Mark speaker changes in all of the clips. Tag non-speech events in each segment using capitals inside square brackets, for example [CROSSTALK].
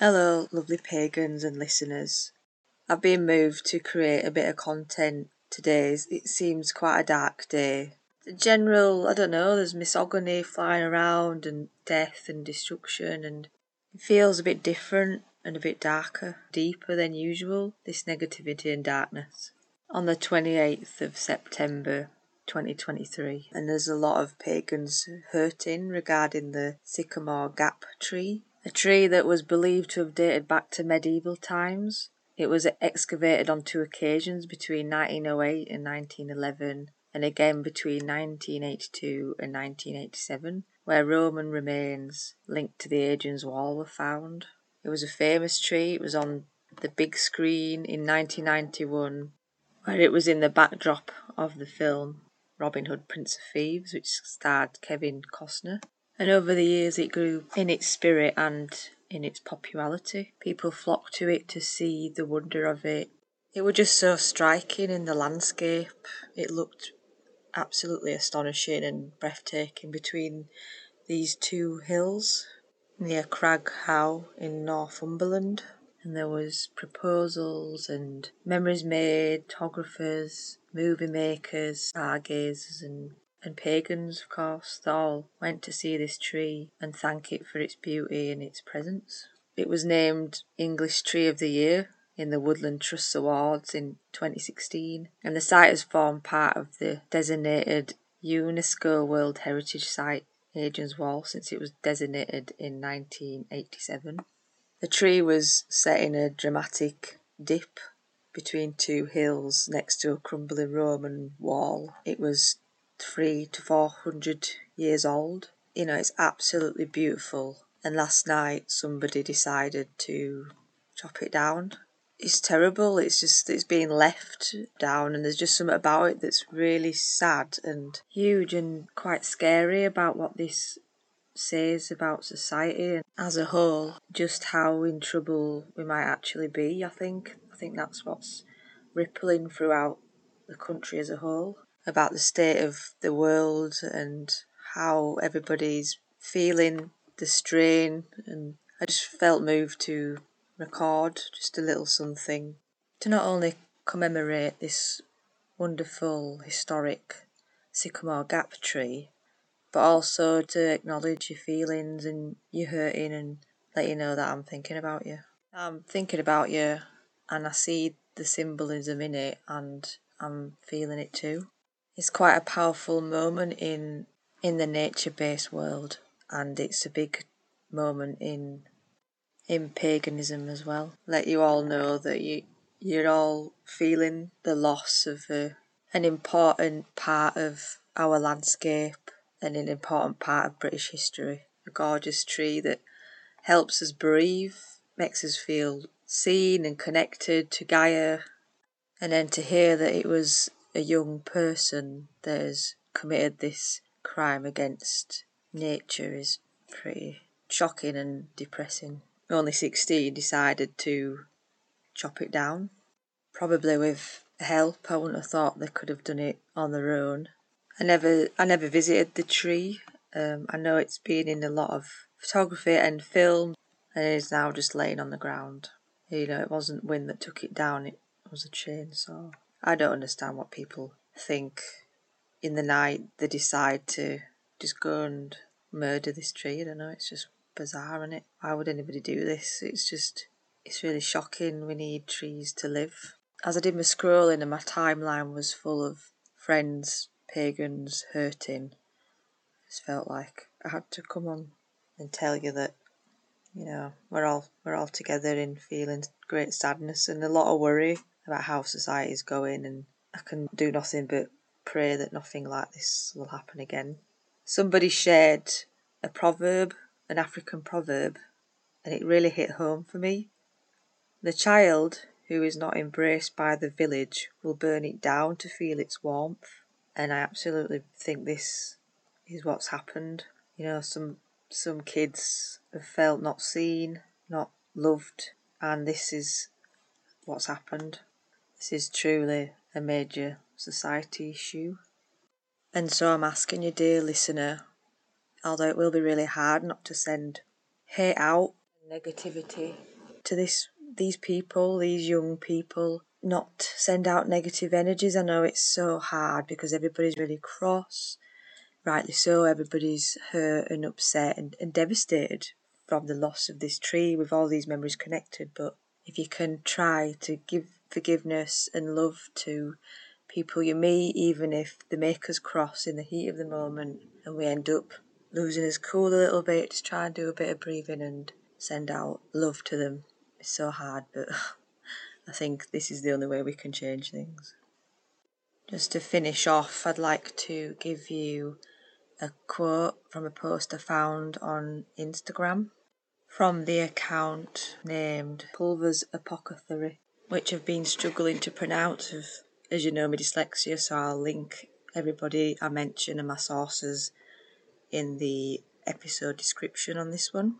Speaker 1: Hello, lovely pagans and listeners. I've been moved to create a bit of content today. It seems quite a dark day. The general, I don't know, there's misogyny flying around and death and destruction, and it feels a bit different and a bit darker, deeper than usual, this negativity and darkness. On the 28th of September 2023, and there's a lot of pagans hurting regarding the sycamore gap tree a tree that was believed to have dated back to medieval times. It was excavated on two occasions between 1908 and 1911, and again between 1982 and 1987, where Roman remains linked to the Hadrian's Wall were found. It was a famous tree. It was on the big screen in 1991, where it was in the backdrop of the film Robin Hood, Prince of Thieves, which starred Kevin Costner. And over the years, it grew in its spirit and in its popularity. People flocked to it to see the wonder of it. It was just so striking in the landscape. It looked absolutely astonishing and breathtaking between these two hills near Crag How in Northumberland. And there was proposals and memories made, photographers, movie makers, stargazers and and pagans, of course, all went to see this tree and thank it for its beauty and its presence. It was named English Tree of the Year in the Woodland Trust Awards in 2016, and the site has formed part of the designated UNESCO World Heritage Site Hadrian's Wall since it was designated in 1987. The tree was set in a dramatic dip between two hills next to a crumbling Roman wall. It was three to four hundred years old. You know, it's absolutely beautiful. And last night somebody decided to chop it down. It's terrible. It's just it's being left down, and there's just something about it that's really sad and huge and quite scary about what this says about society and as a whole, just how in trouble we might actually be. I think I think that's what's rippling throughout the country as a whole about the state of the world and how everybody's feeling the strain and I just felt moved to record just a little something to not only commemorate this wonderful historic sycamore gap tree but also to acknowledge your feelings and your hurting and let you know that I'm thinking about you. I'm thinking about you and I see the symbolism in it and I'm feeling it too. It's quite a powerful moment in in the nature-based world, and it's a big moment in in paganism as well. Let you all know that you you're all feeling the loss of a, an important part of our landscape and an important part of British history. A gorgeous tree that helps us breathe, makes us feel seen and connected to Gaia, and then to hear that it was a young person that has committed this crime against nature is pretty shocking and depressing. Only 16 decided to chop it down, probably with help. I wouldn't have thought they could have done it on their own. I never, I never visited the tree. Um, I know it's been in a lot of photography and film, and it is now just laying on the ground. You know, it wasn't wind that took it down; it was a chainsaw. I don't understand what people think in the night they decide to just go and murder this tree. I don't know, it's just bizarre, isn't it? Why would anybody do this? It's just, it's really shocking. We need trees to live. As I did my scrolling and my timeline was full of friends, pagans, hurting, I just felt like I had to come on and tell you that, you know, we're all we're all together in feeling great sadness and a lot of worry about how society is going, and I can do nothing but pray that nothing like this will happen again. Somebody shared a proverb, an African proverb, and it really hit home for me. The child who is not embraced by the village will burn it down to feel its warmth. And I absolutely think this is what's happened. You know, some some kids have felt not seen, not loved, and this is what's happened. This is truly a major society issue. And so I'm asking you, dear listener, although it will be really hard not to send hate out negativity to this these people, these young people, not send out negative energies. I know it's so hard because everybody's really cross, rightly so, everybody's hurt and upset and, and devastated from the loss of this tree with all these memories connected. But if you can try to give forgiveness and love to people you meet, even if they make us cross in the heat of the moment and we end up losing his cool a little bit, just try and do a bit of breathing and send out love to them. It's so hard, but [LAUGHS] I think this is the only way we can change things. Just to finish off, I'd like to give you a quote from a post I found on Instagram from the account named Pulver's Apothecary, which I've been struggling to pronounce, as you know, my dyslexia, so I'll link everybody I mention and my sources in the episode description on this one.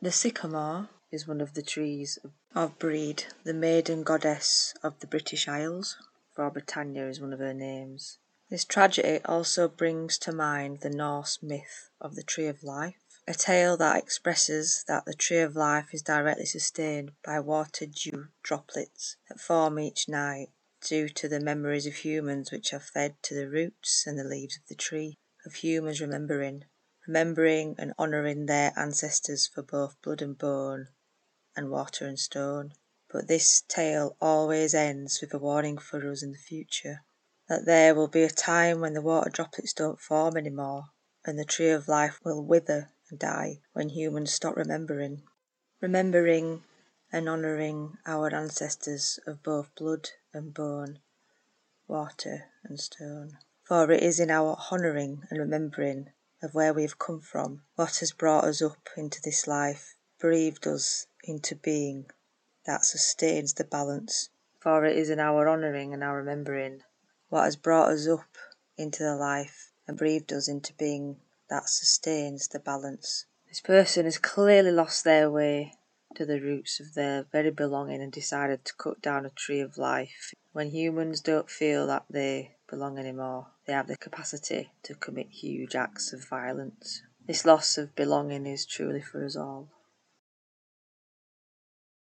Speaker 1: The sycamore is one of the trees of Breed, the maiden goddess of the British Isles, for Britannia is one of her names. This tragedy also brings to mind the Norse myth of the Tree of Life, a tale that expresses that the Tree of Life is directly sustained by water dew droplets that form each night due to the memories of humans which are fed to the roots and the leaves of the tree, of humans remembering, remembering and honouring their ancestors for both blood and bone, and water and stone. But this tale always ends with a warning for us in the future that there will be a time when the water droplets don't form any more, and the tree of life will wither die when humans stop remembering. Remembering and honouring our ancestors of both blood and bone, water and stone. For it is in our honouring and remembering of where we have come from, what has brought us up into this life, breathed us into being, that sustains the balance. For it is in our honouring and our remembering what has brought us up into the life and breathed us into being that sustains the balance. This person has clearly lost their way to the roots of their very belonging and decided to cut down a tree of life. When humans don't feel that they belong anymore, they have the capacity to commit huge acts of violence. This loss of belonging is truly for us all.